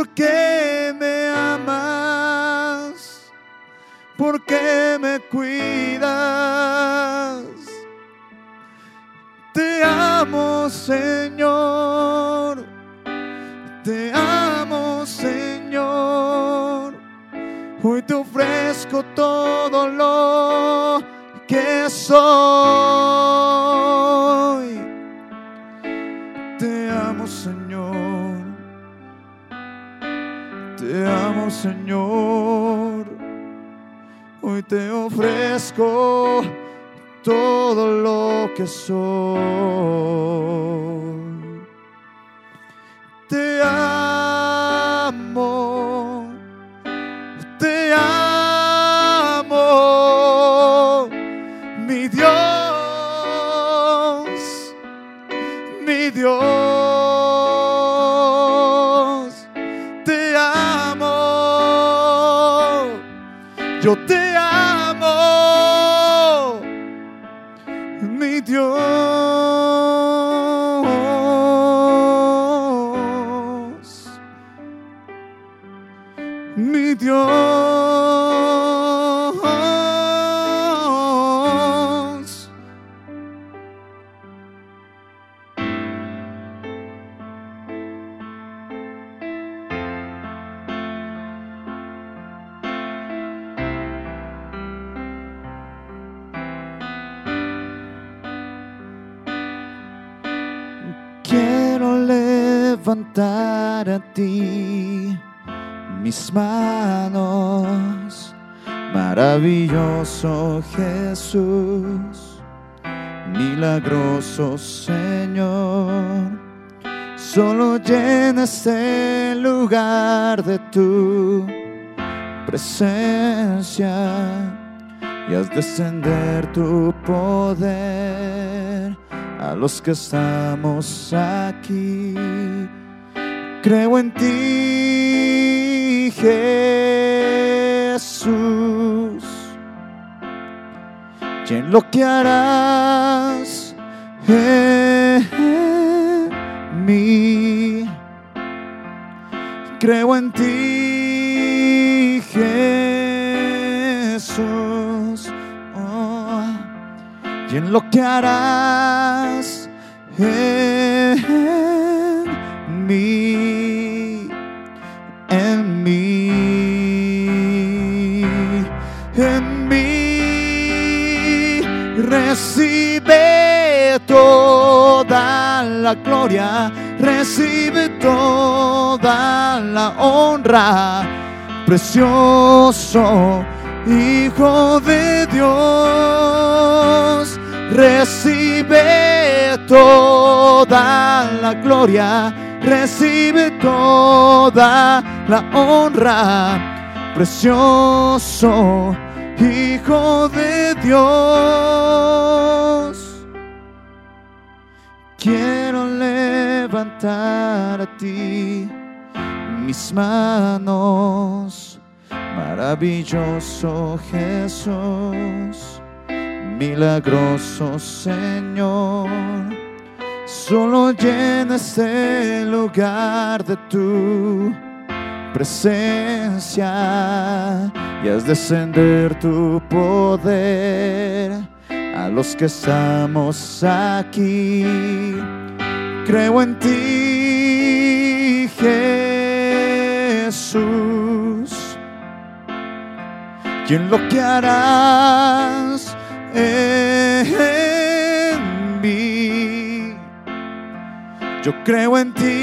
porque me amas, porque me cuidas. Te amo, Señor. Te amo, Señor. Hoy te ofrezco todo lo que soy. Señor. Hoy te ofrezco todo lo que soy. Te amo, Dios. Maravilloso Jesús, milagroso Señor. Solo llena este lugar de tu presencia y haz descender tu poder a los que estamos aquí. Creo en ti, Jesús, en lo que harás en mí. Creo en ti, Jesús, oh, lo que harás en mí, Recibe toda la gloria, recibe toda la honra, precioso Hijo de Dios, recibe toda la gloria, recibe toda la honra, precioso Hijo de Dios. Quiero levantar a ti mis manos, maravilloso Jesús, milagroso Señor. Solo llena este lugar de tu presencia y haz descender tu poder a los que estamos aquí. Creo en ti, Jesús, y en lo que harás en mí. Yo creo en ti,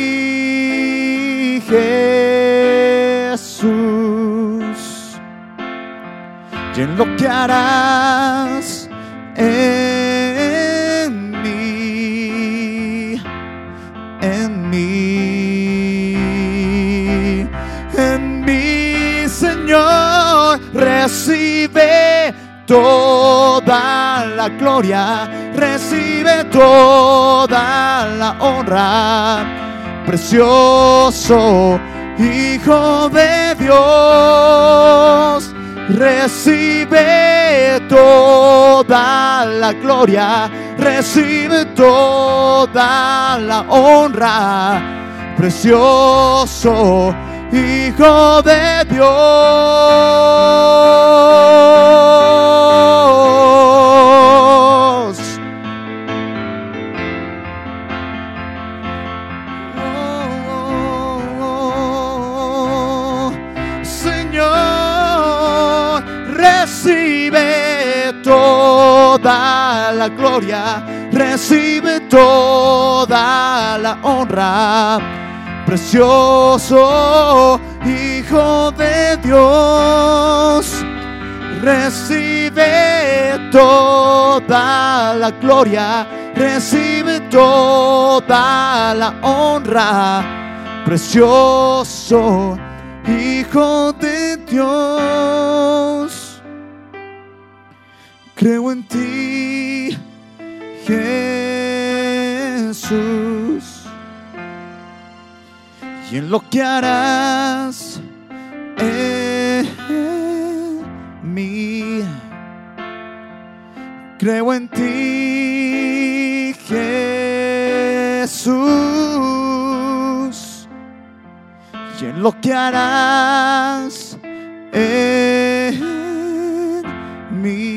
y en lo que harás en mí, en mí, en mí, Señor, recibe toda la gloria, recibe toda la honra, precioso Hijo de Dios, recibe toda la gloria, recibe toda la honra, precioso Hijo de Dios. Toda la gloria, recibe toda la honra. Precioso Hijo de Dios, recibe toda la gloria, recibe toda la honra. Precioso Hijo de Dios, creo en ti, Jesús, y en lo que harás en mí. Creo en ti, Jesús, y en lo que harás en mí.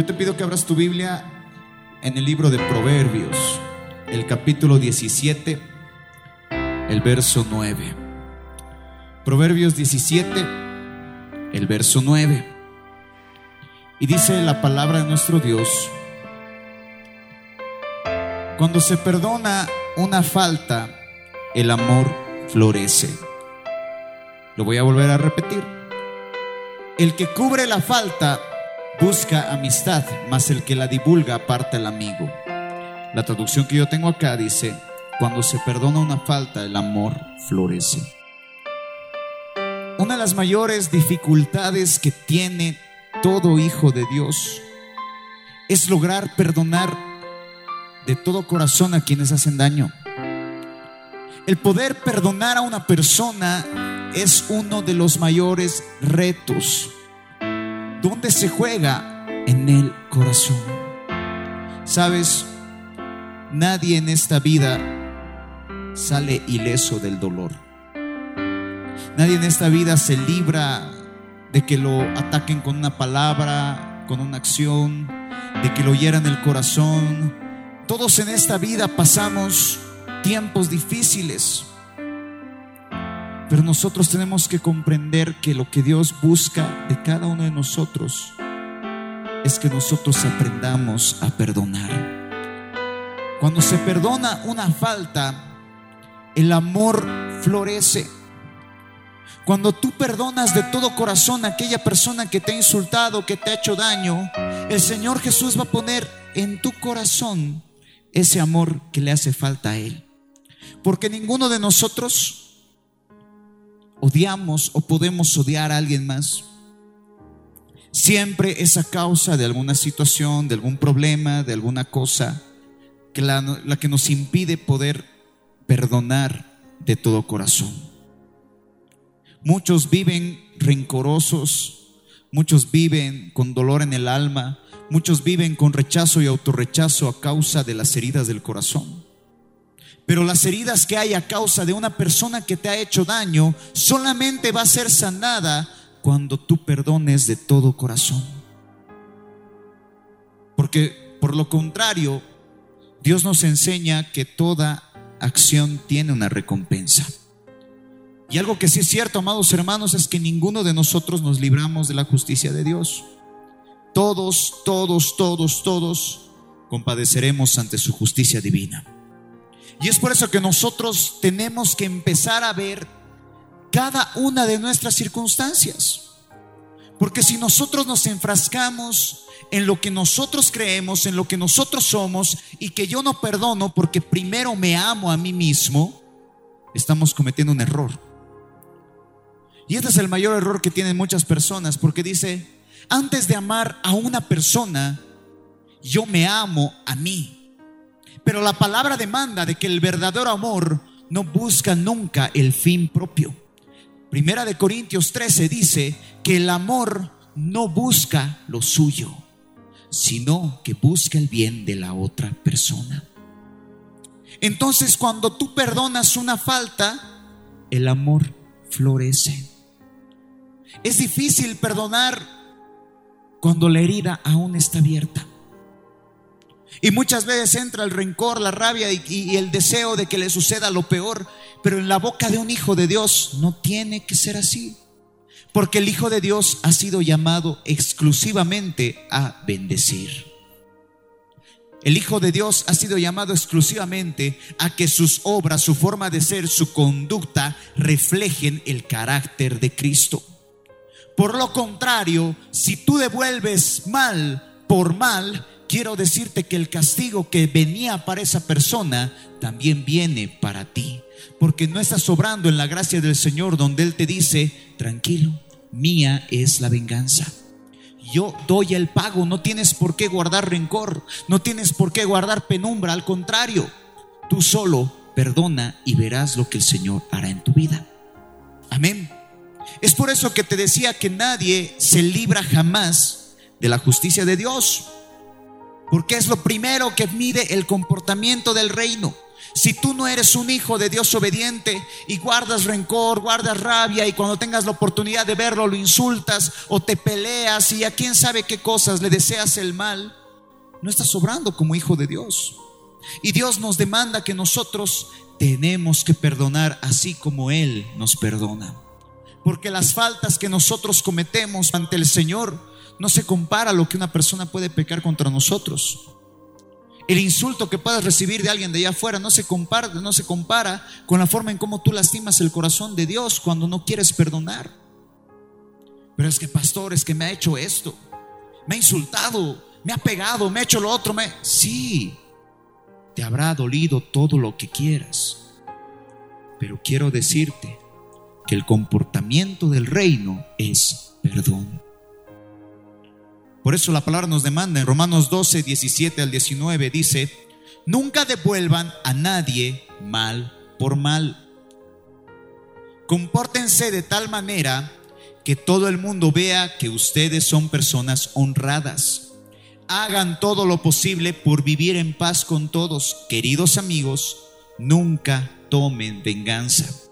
Yo te pido que abras tu Biblia en el libro de Proverbios, el capítulo 17, el verso 9. Proverbios 17, el verso 9. Y dice la palabra de nuestro Dios, cuando se perdona una falta, el amor florece. Lo voy a volver a repetir. El que cubre la falta busca amistad, mas el que la divulga aparta el amigo. La traducción que yo tengo acá dice, cuando se perdona una falta, el amor florece. Una de las mayores dificultades que tiene todo hijo de Dios es lograr perdonar de todo corazón a quienes hacen daño. El poder perdonar a una persona es uno de los mayores retos ¿Dónde se juega? En el corazón. Sabes, nadie en esta vida sale ileso del dolor. Nadie en esta vida se libra de que lo ataquen con una palabra, con una acción, de que lo hieran el corazón. Todos en esta vida pasamos tiempos difíciles. Pero nosotros tenemos que comprender que lo que Dios busca de cada uno de nosotros es que nosotros aprendamos a perdonar. Cuando se perdona una falta, el amor florece. Cuando tú perdonas de todo corazón a aquella persona que te ha insultado, que te ha hecho daño, el Señor Jesús va a poner en tu corazón ese amor que le hace falta a Él. Porque ninguno de nosotros odiamos o podemos odiar a alguien más. Siempre es a causa de alguna situación, de algún problema, de alguna cosa, que la, que nos impide poder perdonar de todo corazón. Muchos viven rencorosos, muchos viven con dolor en el alma, muchos viven con rechazo y autorrechazo a causa de las heridas del corazón. Pero las heridas que hay a causa de una persona que te ha hecho daño solamente va a ser sanada cuando tú perdones de todo corazón. Porque por lo contrario, Dios nos enseña que toda acción tiene una recompensa. Y algo que sí es cierto, amados hermanos, es que ninguno de nosotros nos libramos de la justicia de Dios. Todos, todos, todos, todos compadeceremos ante su justicia divina. Y es por eso que nosotros tenemos que empezar a ver cada una de nuestras circunstancias. Porque si nosotros nos enfrascamos en lo que nosotros creemos, en lo que nosotros somos, y que yo no perdono porque primero me amo a mí mismo, estamos cometiendo un error. Y este es el mayor error que tienen muchas personas, porque dice, antes de amar a una persona, yo me amo a mí. Pero la palabra demanda de que el verdadero amor no busca nunca el fin propio. Primera de Corintios 13 dice que el amor no busca lo suyo, sino que busca el bien de la otra persona. Entonces cuando tú perdonas una falta, el amor florece. Es difícil perdonar cuando la herida aún está abierta. Y muchas veces entra el rencor, la rabia y, el deseo de que le suceda lo peor. Pero en la boca de un hijo de Dios no tiene que ser así. Porque el Hijo de Dios ha sido llamado exclusivamente a bendecir. El Hijo de Dios ha sido llamado exclusivamente a que sus obras, su forma de ser, su conducta reflejen el carácter de Cristo. Por lo contrario, si tú devuelves mal por mal, quiero decirte que el castigo que venía para esa persona también viene para ti. Porque no estás sobrando en la gracia del Señor donde Él te dice, tranquilo, mía es la venganza. Yo doy el pago, no tienes por qué guardar rencor, no tienes por qué guardar penumbra, al contrario, tú solo perdona y verás lo que el Señor hará en tu vida. Amén. Es por eso que te decía que nadie se libra jamás de la justicia de Dios. Porque es lo primero que mide el comportamiento del reino. Si tú no eres un hijo de Dios obediente y guardas rencor, guardas rabia y cuando tengas la oportunidad de verlo lo insultas o te peleas y a quién sabe qué cosas le deseas el mal, no estás sobrando como hijo de Dios. Y Dios nos demanda que nosotros tenemos que perdonar así como Él nos perdona. Porque las faltas que nosotros cometemos ante el Señor no se compara a lo que una persona puede pecar contra nosotros. El insulto que puedas recibir de alguien de allá afuera no se compara, no se compara con la forma en cómo tú lastimas el corazón de Dios cuando no quieres perdonar. Pero es que pastor, es que me ha hecho esto, me ha insultado, me ha pegado, me ha hecho lo otro, me sí, te habrá dolido todo lo que quieras. Pero quiero decirte que el comportamiento del reino es perdón. Por eso la palabra nos demanda en Romanos 12, 17 al 19, dice, nunca devuelvan a nadie mal por mal. Compórtense de tal manera que todo el mundo vea que ustedes son personas honradas. Hagan todo lo posible por vivir en paz con todos. Queridos amigos, nunca tomen venganza.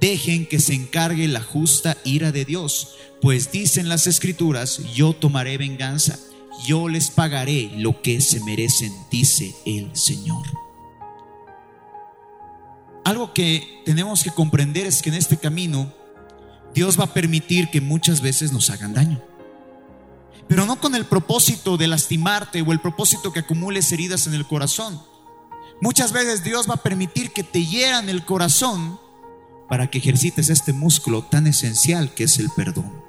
Dejen que se encargue la justa ira de Dios pues dicen las escrituras, yo tomaré venganza, yo les pagaré lo que se merecen, dice el Señor. Algo que tenemos que comprender es que en este camino Dios va a permitir que muchas veces nos hagan daño. Pero no con el propósito de lastimarte o el propósito que acumules heridas en el corazón. Muchas veces Dios va a permitir que te hieran el corazón para que ejercites este músculo tan esencial que es el perdón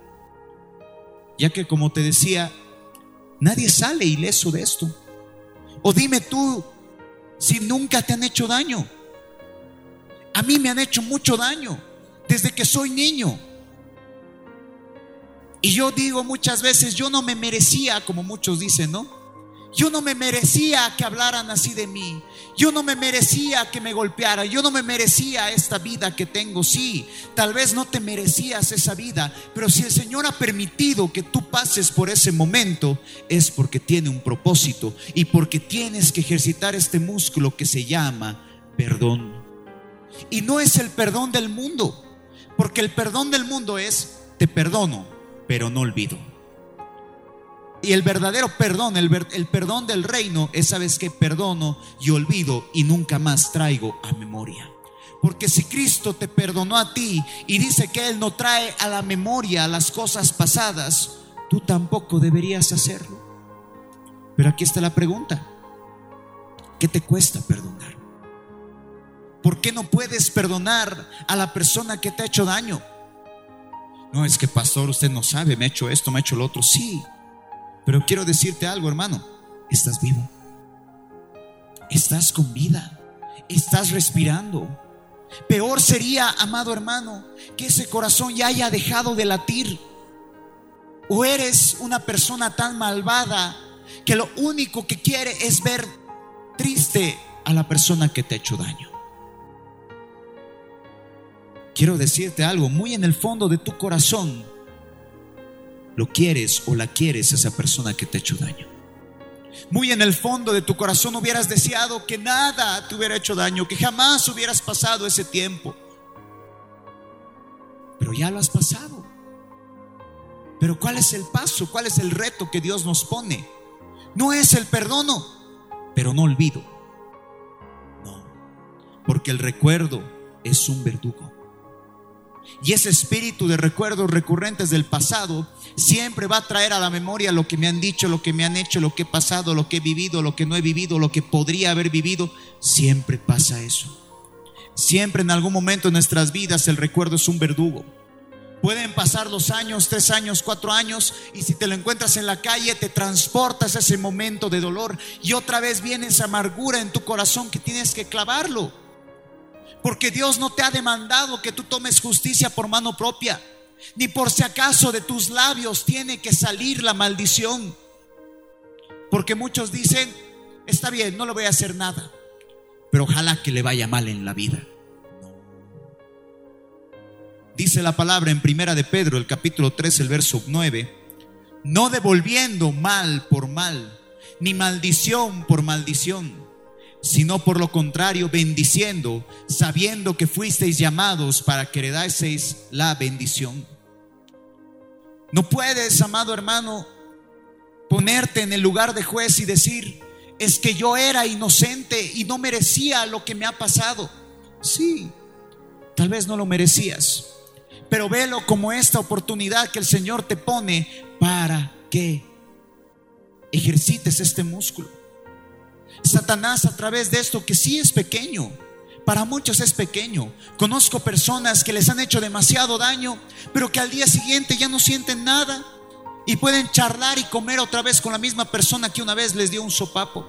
ya que como te decía, nadie sale ileso de esto. O dime tú si nunca te han hecho daño. A mí me han hecho mucho daño desde que soy niño. Y yo digo muchas veces, yo no me merecía, como muchos dicen, ¿no? Yo no me merecía que hablaran así de mí. Yo no me merecía que me golpeara. Yo no me merecía esta vida que tengo. Sí, tal vez no te merecías esa vida. Pero si el Señor ha permitido que tú pases por ese momento, es porque tiene un propósito y porque tienes que ejercitar este músculo que se llama perdón. Y no es el perdón del mundo. Porque el perdón del mundo es, te perdono, pero no olvido. Y el verdadero perdón, el, perdón del reino es, sabes que perdono y olvido y nunca más traigo a memoria. Porque si Cristo te perdonó a ti y dice que Él no trae a la memoria las cosas pasadas, tú tampoco deberías hacerlo. Pero aquí está la pregunta. ¿Qué te cuesta perdonar? ¿Por qué no puedes perdonar a la persona que te ha hecho daño? No es que pastor, usted no sabe, me ha hecho esto, me ha hecho lo otro. Sí, pero quiero decirte algo, hermano. Estás vivo. Estás con vida. Estás respirando. Peor sería, amado hermano, que ese corazón ya haya dejado de latir. O eres una persona tan malvada que lo único que quiere es ver triste a la persona que te ha hecho daño. Quiero decirte algo, muy en el fondo de tu corazón, lo quieres o la quieres esa persona que te ha hecho daño. Muy en el fondo de tu corazón hubieras deseado que nada te hubiera hecho daño, que jamás hubieras pasado ese tiempo. Pero ya lo has pasado. Pero ¿cuál es el paso? ¿Cuál es el reto que Dios nos pone? No es el perdono, pero no olvido. No, porque el recuerdo es un verdugo. Y ese espíritu de recuerdos recurrentes del pasado siempre va a traer a la memoria lo que me han dicho, lo que me han hecho, lo que he pasado, lo que he vivido, lo que no he vivido, lo que podría haber vivido. Siempre pasa eso. Siempre en algún momento en nuestras vidas el recuerdo es un verdugo. Pueden pasar los años, tres años, cuatro años, y si te lo encuentras en la calle, te transportas ese momento de dolor y otra vez viene esa amargura en tu corazón que tienes que clavarlo. Porque Dios no te ha demandado que tú tomes justicia por mano propia, ni por si acaso de tus labios tiene que salir la maldición. Porque muchos dicen, está bien, no le voy a hacer nada, pero ojalá que le vaya mal en la vida. Dice la palabra en Primera de Pedro, el capítulo 3, el verso 9, no devolviendo mal por mal, ni maldición por maldición, sino por lo contrario, bendiciendo, sabiendo que fuisteis llamados para que heredaseis la bendición. No puedes, amado hermano, ponerte en el lugar de juez y decir, es que yo era inocente y no merecía lo que me ha pasado. Sí, tal vez no lo merecías pero velo como esta oportunidad que el Señor te pone para que ejercites este músculo. Satanás a través de esto que sí es pequeño, para muchos es pequeño. Conozco personas que les han hecho demasiado daño, pero que al día siguiente ya no sienten nada y pueden charlar y comer otra vez con la misma persona que una vez les dio un sopapo.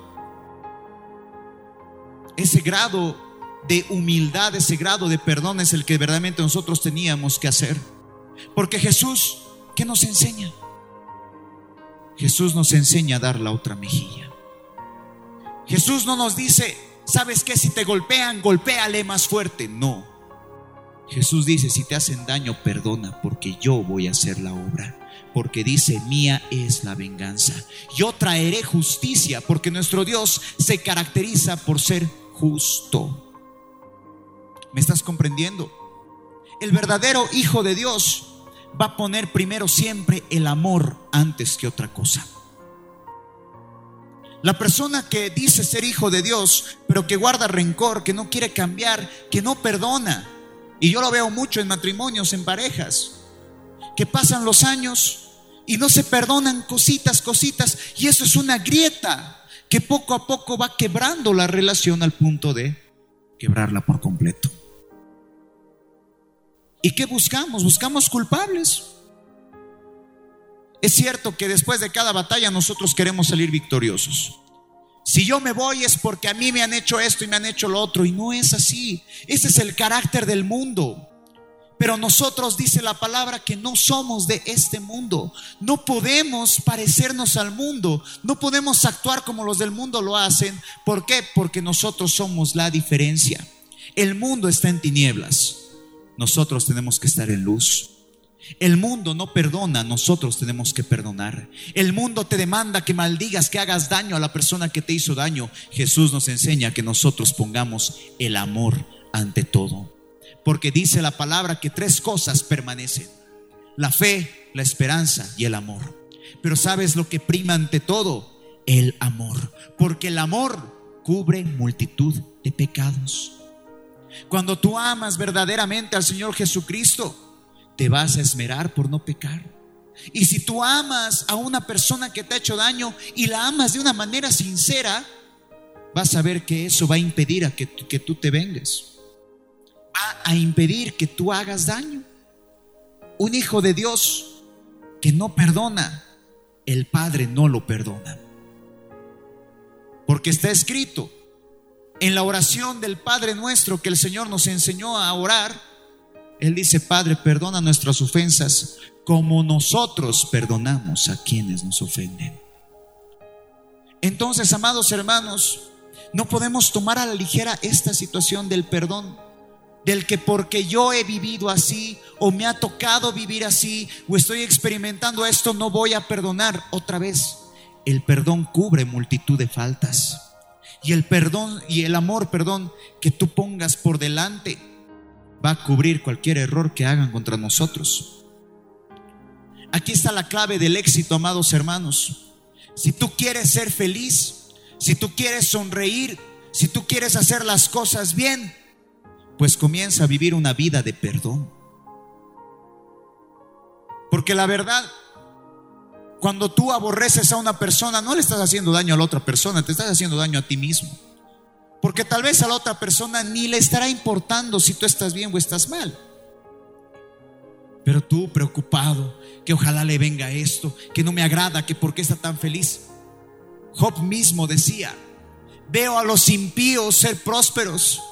Ese grado de humildad, ese grado de perdón es el que verdaderamente nosotros teníamos que hacer. Porque Jesús, ¿qué nos enseña? Jesús nos enseña a dar la otra mejilla. Jesús no nos dice, ¿sabes qué? Si te golpean, golpéale más fuerte. No. Jesús dice, si te hacen daño, perdona, porque yo voy a hacer la obra. Porque dice, mía es la venganza. Yo traeré justicia, porque nuestro Dios se caracteriza por ser justo. ¿Me estás comprendiendo? El verdadero Hijo de Dios va a poner primero siempre el amor antes que otra cosa. La persona que dice ser hijo de Dios, pero que guarda rencor, que no quiere cambiar, que no perdona, y yo lo veo mucho en matrimonios, en parejas, que pasan los años y no se perdonan cositas, cositas, y eso es una grieta que poco a poco va quebrando la relación al punto de quebrarla por completo. ¿Y qué buscamos? Buscamos culpables. Es cierto que después de cada batalla nosotros queremos salir victoriosos. Si yo me voy es porque a mí me han hecho esto y me han hecho lo otro. Y no es así. Ese es el carácter del mundo. Pero nosotros dice la palabra que no somos de este mundo. No podemos parecernos al mundo. No podemos actuar como los del mundo lo hacen. ¿Por qué? Porque nosotros somos la diferencia. El mundo está en tinieblas nosotros tenemos que estar en luz. El mundo no perdona, nosotros tenemos que perdonar. El mundo te demanda que maldigas, que hagas daño a la persona que te hizo daño. Jesús nos enseña que nosotros pongamos el amor ante todo. Porque dice la palabra que tres cosas permanecen. La fe, la esperanza y el amor. Pero ¿sabes lo que prima ante todo? El amor. Porque el amor cubre multitud de pecados. Cuando tú amas verdaderamente al Señor Jesucristo, te vas a esmerar por no pecar. Y si tú amas a una persona que te ha hecho daño y la amas de una manera sincera, vas a ver que eso va a impedir a que, tú te vengas. Va a impedir que tú hagas daño. Un hijo de Dios que no perdona, el Padre no lo perdona. Porque está escrito, en la oración del Padre nuestro que el Señor nos enseñó a orar, Él dice, Padre, perdona nuestras ofensas como nosotros perdonamos a quienes nos ofenden. Entonces, amados hermanos, no podemos tomar a la ligera esta situación del perdón del que porque yo he vivido así o me ha tocado vivir así o estoy experimentando esto, no voy a perdonar otra vez. El perdón cubre multitud de faltas. Y el perdón y el amor, perdón, que tú pongas por delante va a cubrir cualquier error que hagan contra nosotros. Aquí está la clave del éxito, amados hermanos. Si tú quieres ser feliz, si tú quieres sonreír, si tú quieres hacer las cosas bien, pues comienza a vivir una vida de perdón. Porque la verdad, cuando tú aborreces a una persona, no le estás haciendo daño a la otra persona, te estás haciendo daño a ti mismo. Porque tal vez a la otra persona ni le estará importando si tú estás bien o estás mal. Pero tú preocupado, que ojalá le venga esto, que no me agrada, que por qué está tan feliz. Job mismo decía, veo a los impíos ser prósperos,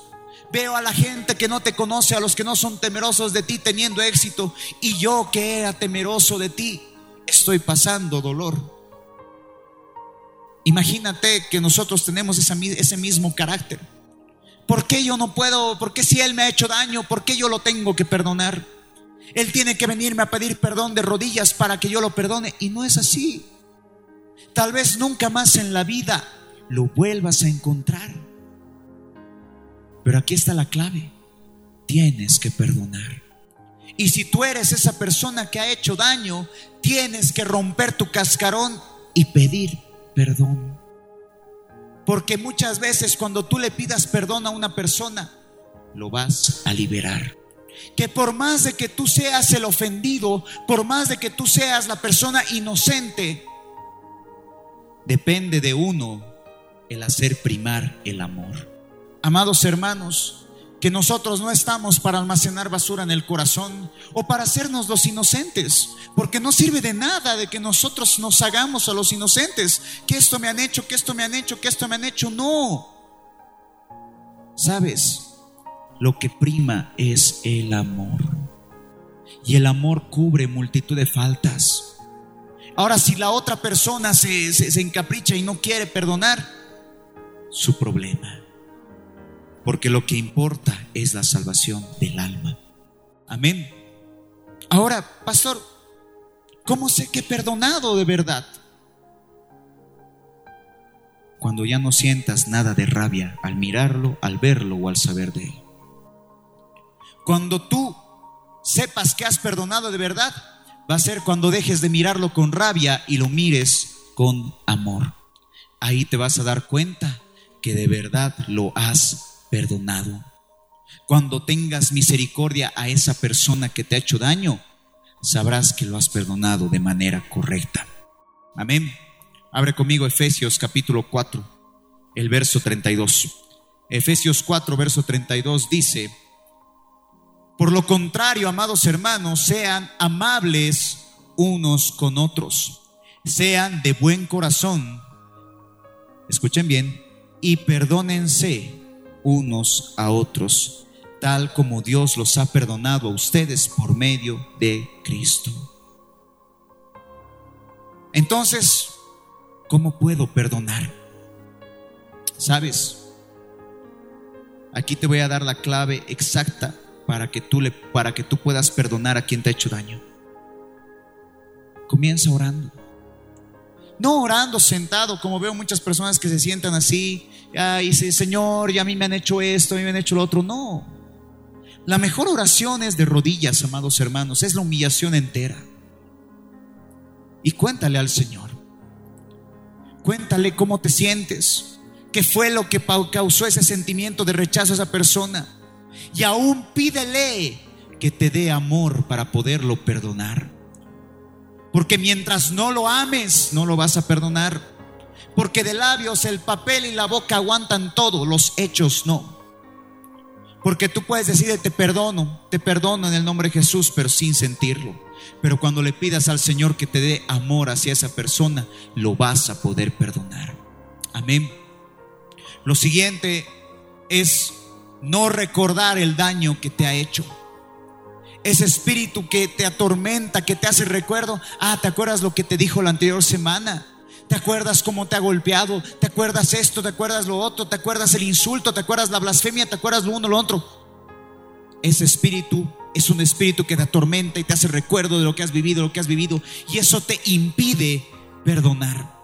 veo a la gente que no te conoce, a los que no son temerosos de ti teniendo éxito, y yo que era temeroso de ti, estoy pasando dolor. Imagínate que nosotros tenemos ese mismo carácter. ¿Por qué yo no puedo? ¿Por qué si Él me ha hecho daño? ¿Por qué yo lo tengo que perdonar? Él tiene que venirme a pedir perdón de rodillas para que yo lo perdone. Y no es así. Tal vez nunca más en la vida lo vuelvas a encontrar. Pero aquí está la clave. Tienes que perdonar. Y si tú eres esa persona que ha hecho daño, tienes que romper tu cascarón y pedir perdón. Porque muchas veces cuando tú le pidas perdón a una persona, lo vas a liberar. Que por más de que tú seas el ofendido, por más de que tú seas la persona inocente, depende de uno el hacer primar el amor. Amados hermanos, que nosotros no estamos para almacenar basura en el corazón o para hacernos los inocentes, porque no sirve de nada de que nosotros nos hagamos a los inocentes, que esto me han hecho, que esto me han hecho, que esto me han hecho, no. ¿Sabes? Lo que prima es el amor. Y el amor cubre multitud de faltas. Ahora, si la otra persona se, se, se encapricha y no quiere perdonar, su problema porque lo que importa es la salvación del alma. Amén. Ahora, pastor, ¿cómo sé que he perdonado de verdad? Cuando ya no sientas nada de rabia al mirarlo, al verlo o al saber de él. Cuando tú sepas que has perdonado de verdad, va a ser cuando dejes de mirarlo con rabia y lo mires con amor. Ahí te vas a dar cuenta que de verdad lo has perdonado. Cuando tengas misericordia a esa persona que te ha hecho daño, sabrás que lo has perdonado de manera correcta. Amén. Abre conmigo Efesios capítulo 4, el verso 32. Efesios 4, verso 32 dice, por lo contrario, amados hermanos, sean amables unos con otros, sean de buen corazón, escuchen bien, y perdónense unos a otros, tal como Dios los ha perdonado a ustedes por medio de Cristo. Entonces, ¿cómo puedo perdonar? ¿Sabes? Aquí te voy a dar la clave exacta para que tú le para que tú puedas perdonar a quien te ha hecho daño. Comienza orando. No orando sentado, como veo muchas personas que se sientan así, y dice, Señor, ya a mí me han hecho esto, a mí me han hecho lo otro. No. La mejor oración es de rodillas, amados hermanos, es la humillación entera. Y cuéntale al Señor. Cuéntale cómo te sientes, qué fue lo que causó ese sentimiento de rechazo a esa persona. Y aún pídele que te dé amor para poderlo perdonar. Porque mientras no lo ames, no lo vas a perdonar. Porque de labios el papel y la boca aguantan todo, los hechos no. Porque tú puedes decir, te perdono, te perdono en el nombre de Jesús, pero sin sentirlo. Pero cuando le pidas al Señor que te dé amor hacia esa persona, lo vas a poder perdonar. Amén. Lo siguiente es no recordar el daño que te ha hecho ese espíritu que te atormenta, que te hace recuerdo. Ah, ¿te acuerdas lo que te dijo la anterior semana? ¿Te acuerdas cómo te ha golpeado? ¿Te acuerdas esto? ¿Te acuerdas lo otro? ¿Te acuerdas el insulto? ¿Te acuerdas la blasfemia? ¿Te acuerdas lo uno, lo otro? ese espíritu es un espíritu que te atormenta y te hace recuerdo de lo que has vivido, lo que has vivido, y eso te impide perdonar.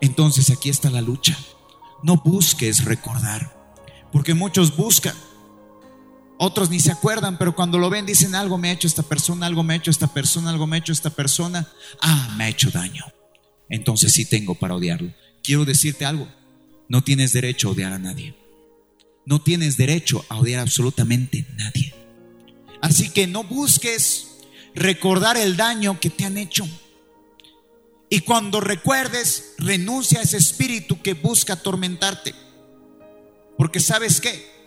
Entonces aquí está la lucha. No busques recordar, porque muchos buscan. Otros ni se acuerdan, pero cuando lo ven dicen algo me ha hecho esta persona, algo me ha hecho esta persona, algo me ha hecho esta persona. Ah, me ha hecho daño. Entonces sí tengo para odiarlo. Quiero decirte algo. No tienes derecho a odiar a nadie. No tienes derecho a odiar absolutamente a nadie. Así que no busques recordar el daño que te han hecho. Y cuando recuerdes, renuncia a ese espíritu que busca atormentarte. Porque sabes qué?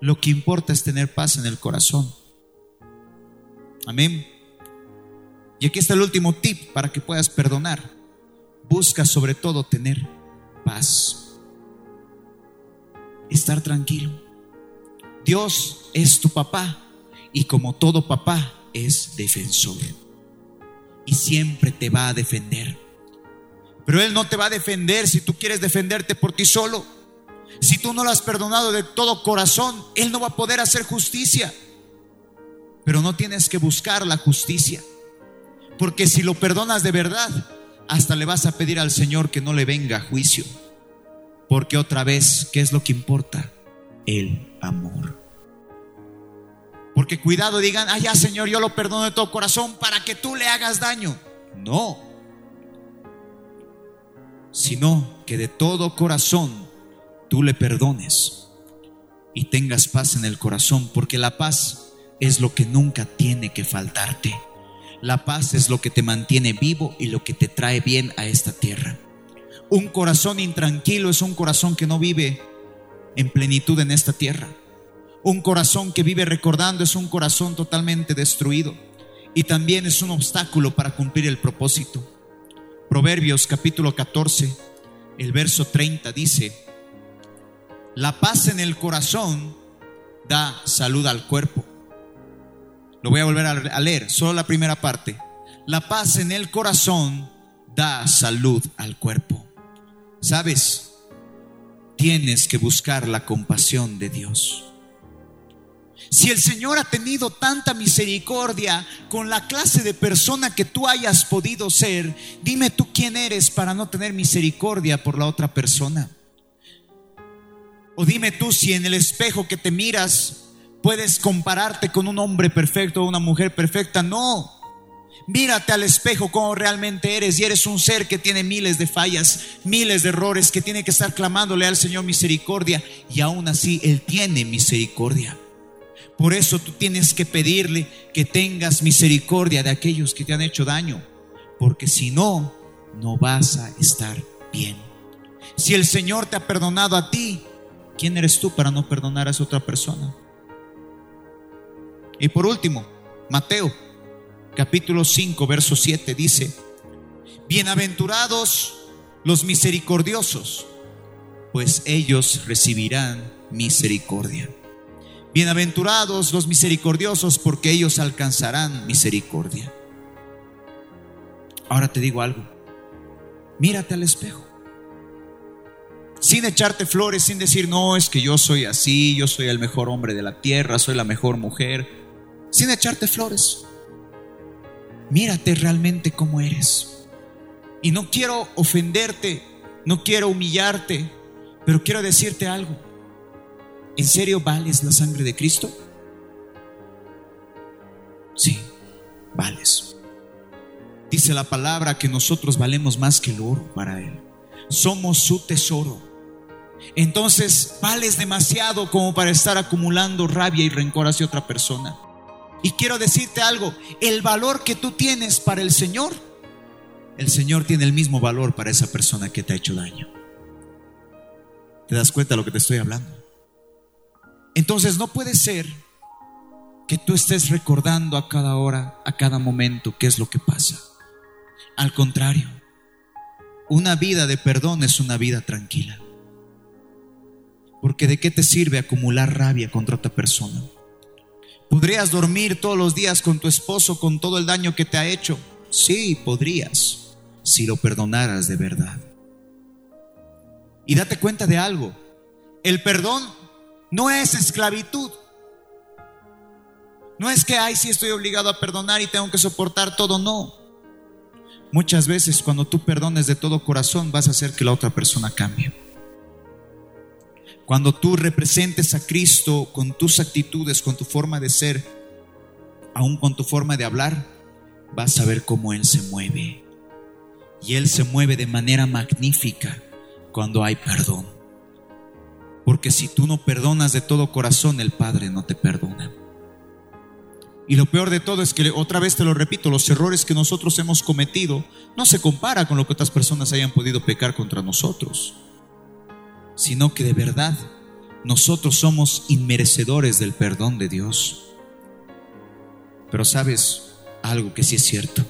Lo que importa es tener paz en el corazón. Amén. Y aquí está el último tip para que puedas perdonar. Busca sobre todo tener paz. Estar tranquilo. Dios es tu papá y como todo papá es defensor y siempre te va a defender. Pero Él no te va a defender si tú quieres defenderte por ti solo. Si tú no lo has perdonado de todo corazón, Él no va a poder hacer justicia. Pero no tienes que buscar la justicia. Porque si lo perdonas de verdad, hasta le vas a pedir al Señor que no le venga juicio. Porque otra vez, ¿qué es lo que importa? El amor. Porque cuidado, digan, ah, ya Señor, yo lo perdono de todo corazón para que tú le hagas daño. No. Sino que de todo corazón tú le perdones y tengas paz en el corazón, porque la paz es lo que nunca tiene que faltarte. La paz es lo que te mantiene vivo y lo que te trae bien a esta tierra. Un corazón intranquilo es un corazón que no vive en plenitud en esta tierra. Un corazón que vive recordando es un corazón totalmente destruido y también es un obstáculo para cumplir el propósito. Proverbios capítulo 14, el verso 30 dice, la paz en el corazón da salud al cuerpo. Lo voy a volver a leer, solo la primera parte. La paz en el corazón da salud al cuerpo. ¿Sabes? Tienes que buscar la compasión de Dios. Si el Señor ha tenido tanta misericordia con la clase de persona que tú hayas podido ser, dime tú quién eres para no tener misericordia por la otra persona. O dime tú si en el espejo que te miras puedes compararte con un hombre perfecto o una mujer perfecta. No. Mírate al espejo como realmente eres y eres un ser que tiene miles de fallas, miles de errores, que tiene que estar clamándole al Señor misericordia y aún así Él tiene misericordia. Por eso tú tienes que pedirle que tengas misericordia de aquellos que te han hecho daño, porque si no, no vas a estar bien. Si el Señor te ha perdonado a ti, ¿quién eres tú para no perdonar a esa otra persona? Y por último, Mateo capítulo 5, verso 7 dice, bienaventurados los misericordiosos, pues ellos recibirán misericordia. Bienaventurados los misericordiosos, porque ellos alcanzarán misericordia. Ahora te digo algo, mírate al espejo. Sin echarte flores, sin decir, no, es que yo soy así, yo soy el mejor hombre de la tierra, soy la mejor mujer. Sin echarte flores. Mírate realmente como eres. Y no quiero ofenderte, no quiero humillarte, pero quiero decirte algo ¿En serio vales la sangre de Cristo? Sí, vales. Dice la palabra que nosotros valemos más que el oro para Él. Somos su tesoro. Entonces vales demasiado como para estar acumulando rabia y rencor hacia otra persona. Y quiero decirte algo, el valor que tú tienes para el Señor, el Señor tiene el mismo valor para esa persona que te ha hecho daño. ¿Te das cuenta de lo que te estoy hablando? Entonces no puede ser que tú estés recordando a cada hora, a cada momento qué es lo que pasa. Al contrario, una vida de perdón es una vida tranquila. Porque de qué te sirve acumular rabia contra otra persona? ¿Podrías dormir todos los días con tu esposo con todo el daño que te ha hecho? Sí, podrías, si lo perdonaras de verdad. Y date cuenta de algo, el perdón No es esclavitud. No es que, ay, sí estoy obligado a perdonar y tengo que soportar todo, no. Muchas veces cuando tú perdones de todo corazón vas a hacer que la otra persona cambie. Cuando tú representes a Cristo con tus actitudes, con tu forma de ser, aún con tu forma de hablar, vas a ver cómo Él se mueve. Y Él se mueve de manera magnífica cuando hay perdón. Porque si tú no perdonas de todo corazón, el Padre no te perdona. Y lo peor de todo es que, otra vez te lo repito, los errores que nosotros hemos cometido no se compara con lo que otras personas hayan podido pecar contra nosotros, sino que de verdad nosotros somos inmerecedores del perdón de Dios. Pero sabes algo que sí es cierto,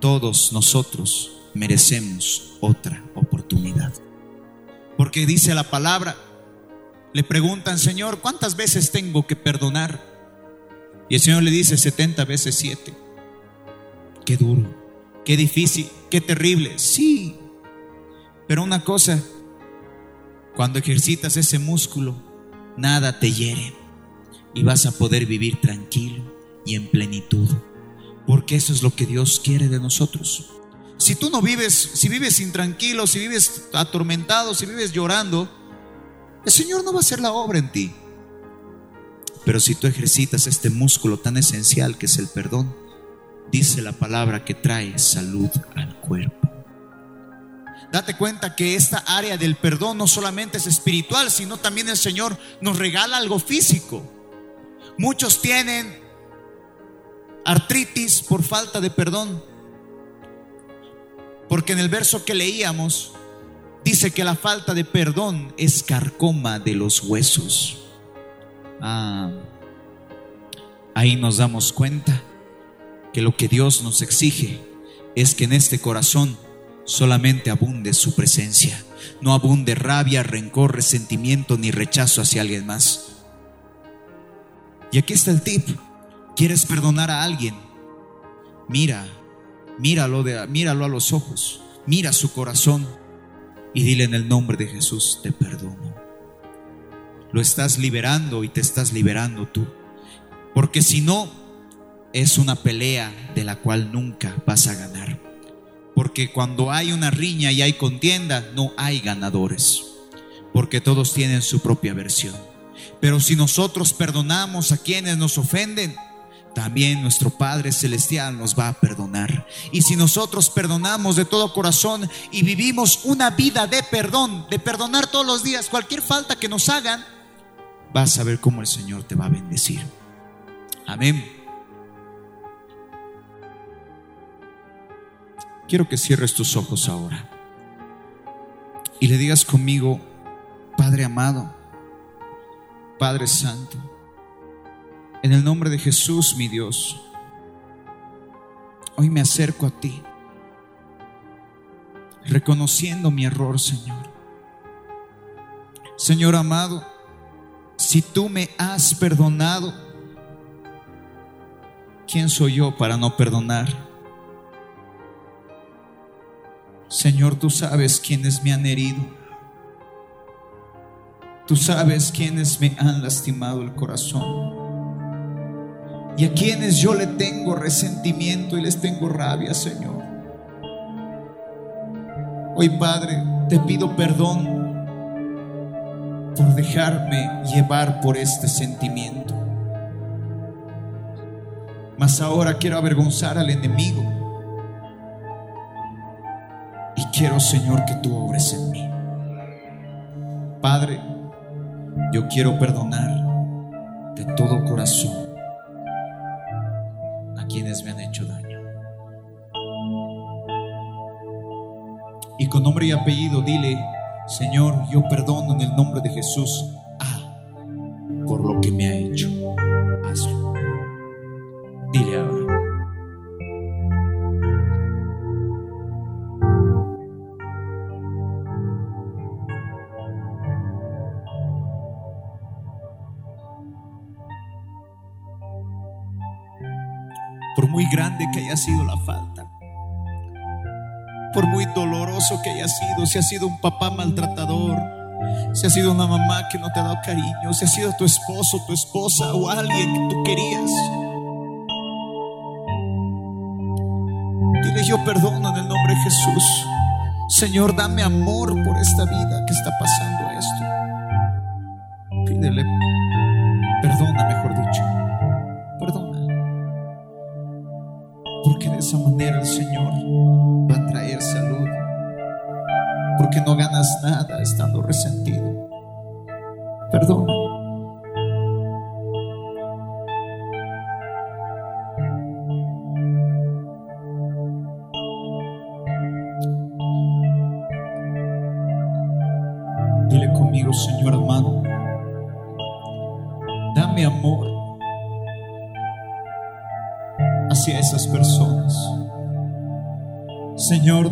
todos nosotros merecemos otra oportunidad. Porque dice la palabra, le preguntan, Señor, ¿cuántas veces tengo que perdonar? Y el Señor le dice 70 veces 7. Qué duro, qué difícil, qué terrible. Sí, pero una cosa, cuando ejercitas ese músculo, nada te hiere y vas a poder vivir tranquilo y en plenitud. Porque eso es lo que Dios quiere de nosotros. Si tú no vives, si vives intranquilo, si vives atormentado, si vives llorando, el Señor no va a hacer la obra en ti. Pero si tú ejercitas este músculo tan esencial que es el perdón, dice la palabra que trae salud al cuerpo. Date cuenta que esta área del perdón no solamente es espiritual, sino también el Señor nos regala algo físico. Muchos tienen artritis por falta de perdón. Porque en el verso que leíamos dice que la falta de perdón es carcoma de los huesos. Ah, ahí nos damos cuenta que lo que Dios nos exige es que en este corazón solamente abunde su presencia, no abunde rabia, rencor, resentimiento ni rechazo hacia alguien más. Y aquí está el tip. ¿Quieres perdonar a alguien? Mira, míralo, de, míralo a los ojos, mira su corazón y dile en el nombre de Jesús, te perdono lo estás liberando y te estás liberando tú. Porque si no, es una pelea de la cual nunca vas a ganar. Porque cuando hay una riña y hay contienda, no hay ganadores. Porque todos tienen su propia versión. Pero si nosotros perdonamos a quienes nos ofenden, también nuestro Padre Celestial nos va a perdonar. Y si nosotros perdonamos de todo corazón y vivimos una vida de perdón, de perdonar todos los días cualquier falta que nos hagan, vas a ver cómo el Señor te va a bendecir. Amén. Quiero que cierres tus ojos ahora y le digas conmigo, Padre amado, Padre Santo, en el nombre de Jesús, mi Dios, hoy me acerco a ti, reconociendo mi error, Señor. Señor amado, si tú me has perdonado, ¿quién soy yo para no perdonar? Señor, tú sabes quiénes me han herido. Tú sabes quiénes me han lastimado el corazón. Y a quienes yo le tengo resentimiento y les tengo rabia, Señor. Hoy, Padre, te pido perdón por dejarme llevar por este sentimiento. Mas ahora quiero avergonzar al enemigo. Quiero, Señor, que tú obres en mí. Padre, yo quiero perdonar de todo corazón a quienes me han hecho daño. Y con nombre y apellido dile, Señor, yo perdono en el nombre de Jesús ah, por lo que me ha hecho. Hazlo. Dile ahora. Grande que haya sido la falta por muy doloroso que haya sido, si ha sido un papá maltratador, Si ha sido una mamá que no te ha dado cariño, si ha sido tu esposo, tu esposa o alguien que tú querías. Dile yo perdono en el nombre de Jesús. Señor, dame amor por esta vida que está pasando esto. Pídele,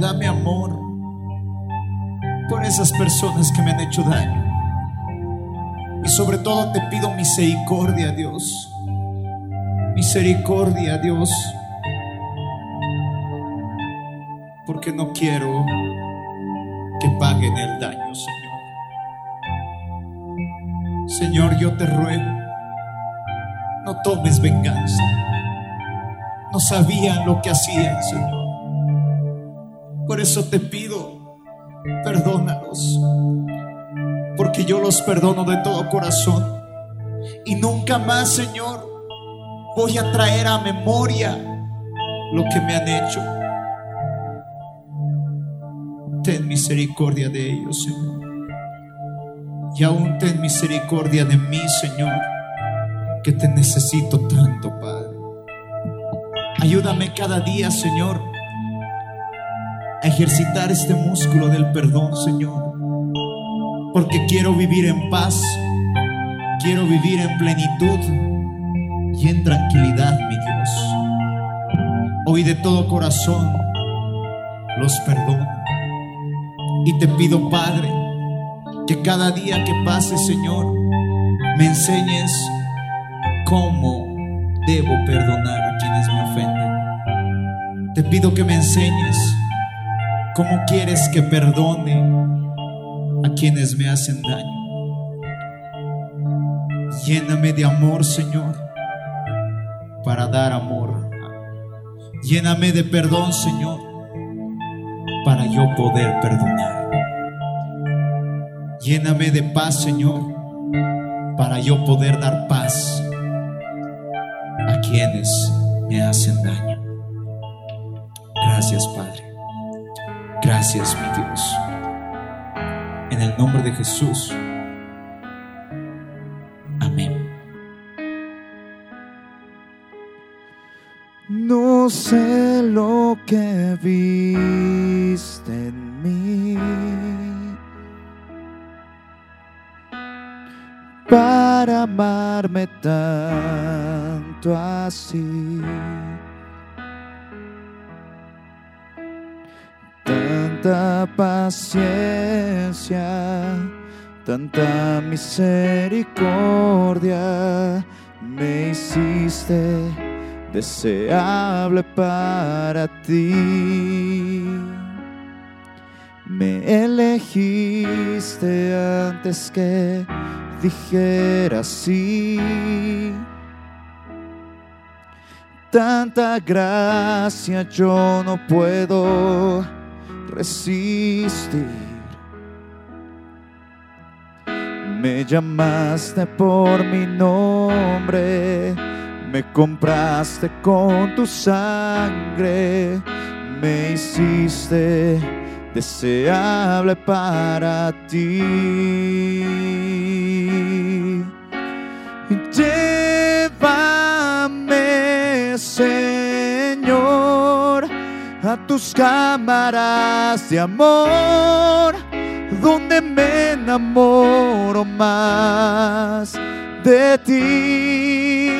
dame amor por esas personas que me han hecho daño. Y sobre todo te pido misericordia, Dios. Misericordia, Dios. Porque no quiero que paguen el daño, Señor. Señor, yo te ruego, no tomes venganza. No sabían lo que hacían, Señor. Por eso te pido, perdónalos. Porque yo los perdono de todo corazón. Y nunca más, Señor, voy a traer a memoria lo que me han hecho. Ten misericordia de ellos, Señor. Y aún ten misericordia de mí, Señor, que te necesito tanto, Padre. Ayúdame cada día, Señor, a ejercitar este músculo del perdón, Señor. Porque quiero vivir en paz, quiero vivir en plenitud y en tranquilidad, mi Dios. Hoy de todo corazón los perdono. Y te pido, Padre, que cada día que pase, Señor, me enseñes cómo debo perdonar a quienes me ofenden. Te pido que me enseñes cómo quieres que perdone a quienes me hacen daño. Lléname de amor, Señor, para dar amor. Lléname de perdón, Señor, para yo poder perdonar. Lléname de paz, Señor, para yo poder dar paz a quienes me hacen daño. Gracias, Padre. Gracias, mi Dios. En el nombre de Jesús. Amén. No sé lo que viste en mí para amarme tanto así. Tanta paciencia, tanta misericordia me hiciste deseable para ti. Me elegiste antes que dijera sí. Tanta gracia yo no puedo resistir. Me llamaste por mi nombre, me compraste con tu sangre, me hiciste deseable para ti. Llévame, tus cámaras de amor, donde me enamoro más de ti.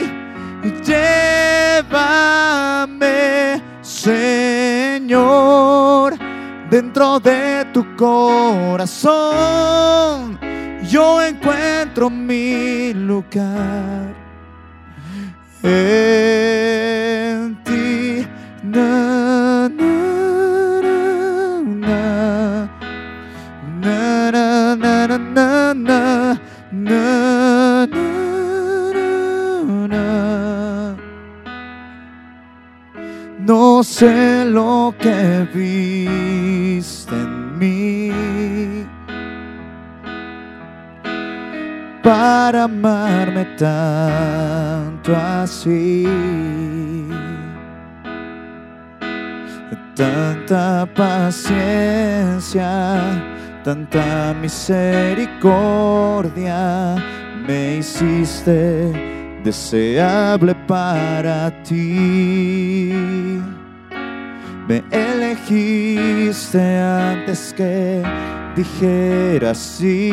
Llévame, Señor, dentro de tu corazón. Yo encuentro mi lugar en ti. No sé lo que viste en mí para amarme tanto así. Tanta paciencia, tanta misericordia me hiciste deseable para ti. Me elegiste antes que dijera sí.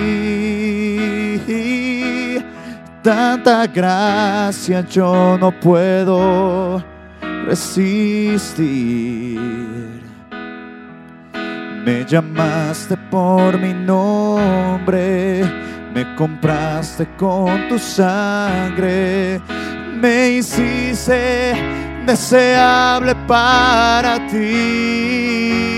Tanta gracia yo no puedo resistir. Me llamaste por mi nombre, me compraste con tu sangre, me hiciste deseable para ti.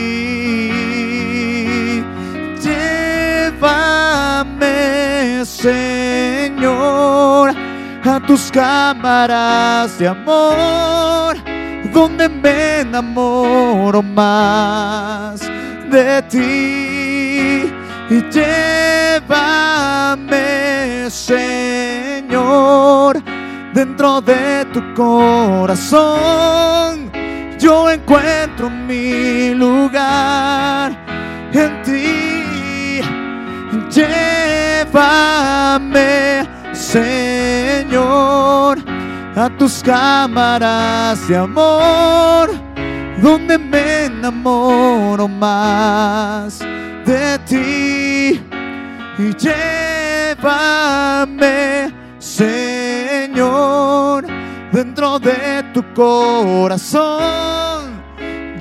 Llévame, Señor, a tus cámaras de amor, donde me enamoro más de ti. Y llévame, Señor, dentro de tu corazón. Yo encuentro mi lugar en ti. Llévame, Señor, a tus cámaras de amor, donde me enamoro más de ti. Y llévame, Señor, dentro de tu corazón.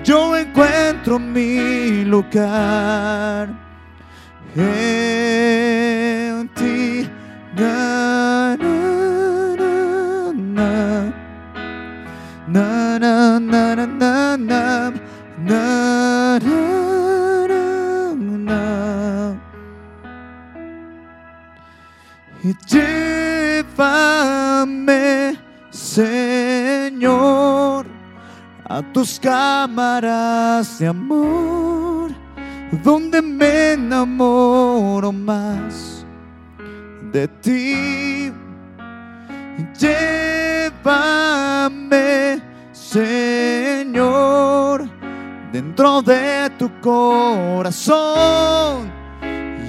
Yo encuentro mi lugar en ti. Na, na, na, na, na, na. Na, na, na, na. Y llévame, Señor, a tus cámaras de amor, donde me enamoro más de ti. Llévame, Señor, dentro de tu corazón.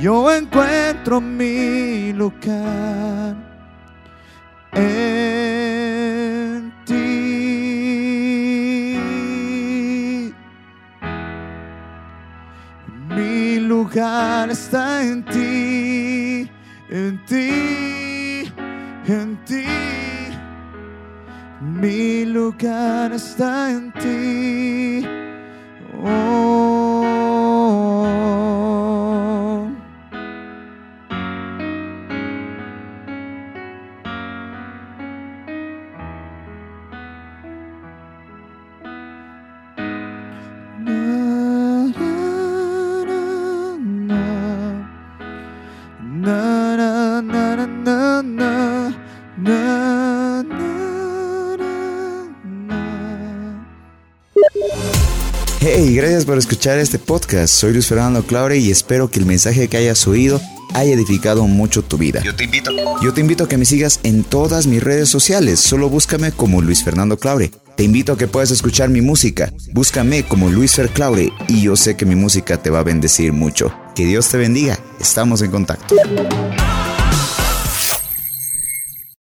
Yo encuentro mi lugar en ti. Mi lugar está en ti, en ti, lugar está en ti. Gracias por escuchar este podcast. Soy Luis Fernando Claure y espero que el mensaje que hayas oído haya edificado mucho tu vida. Yo te invito. Yo te invito a que me sigas en todas mis redes sociales. Solo búscame como Luis Fernando Claure. Te invito a que puedas escuchar mi música. Búscame como Luis Fer Claure y yo sé que mi música te va a bendecir mucho. Que Dios te bendiga. Estamos en contacto.